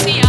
see ya.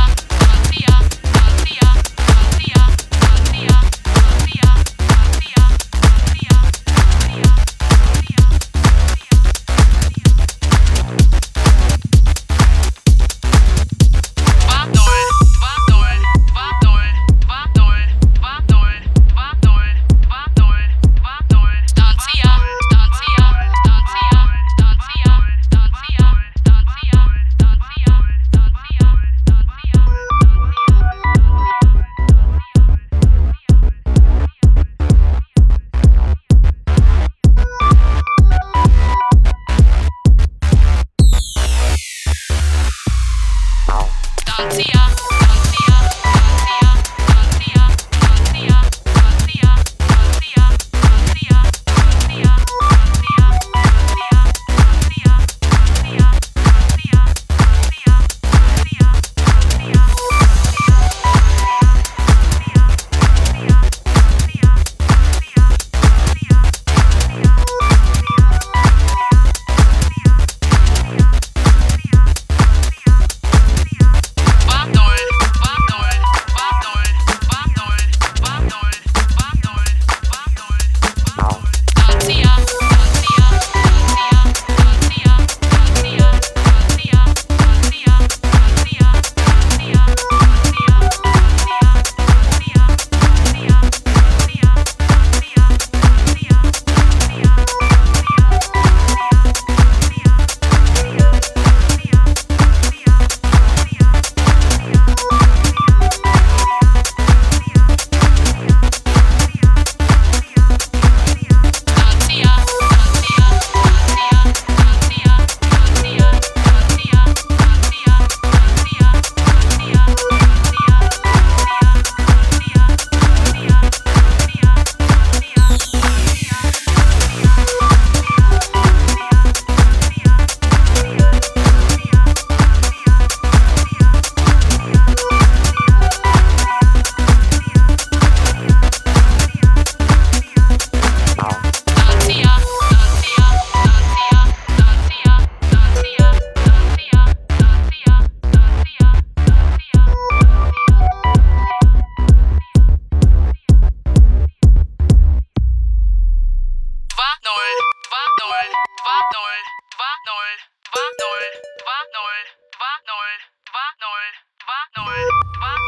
0, 2, 0, 2, 0, 2, 0,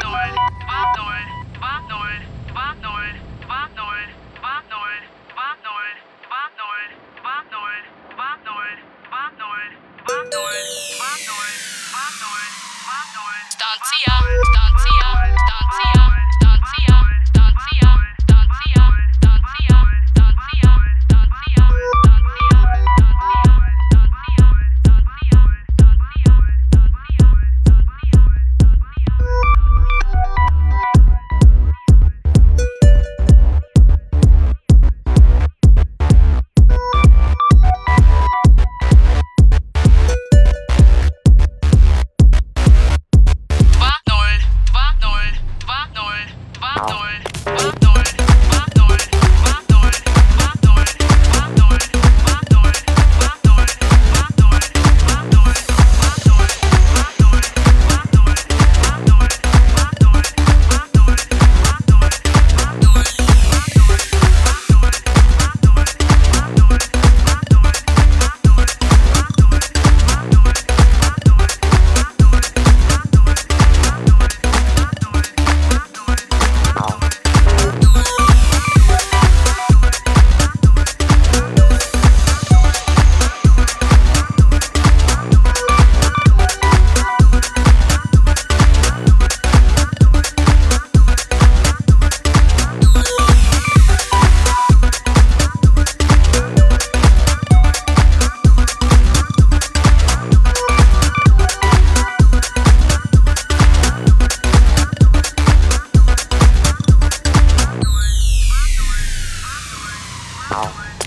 2, 0.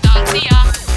打自啊。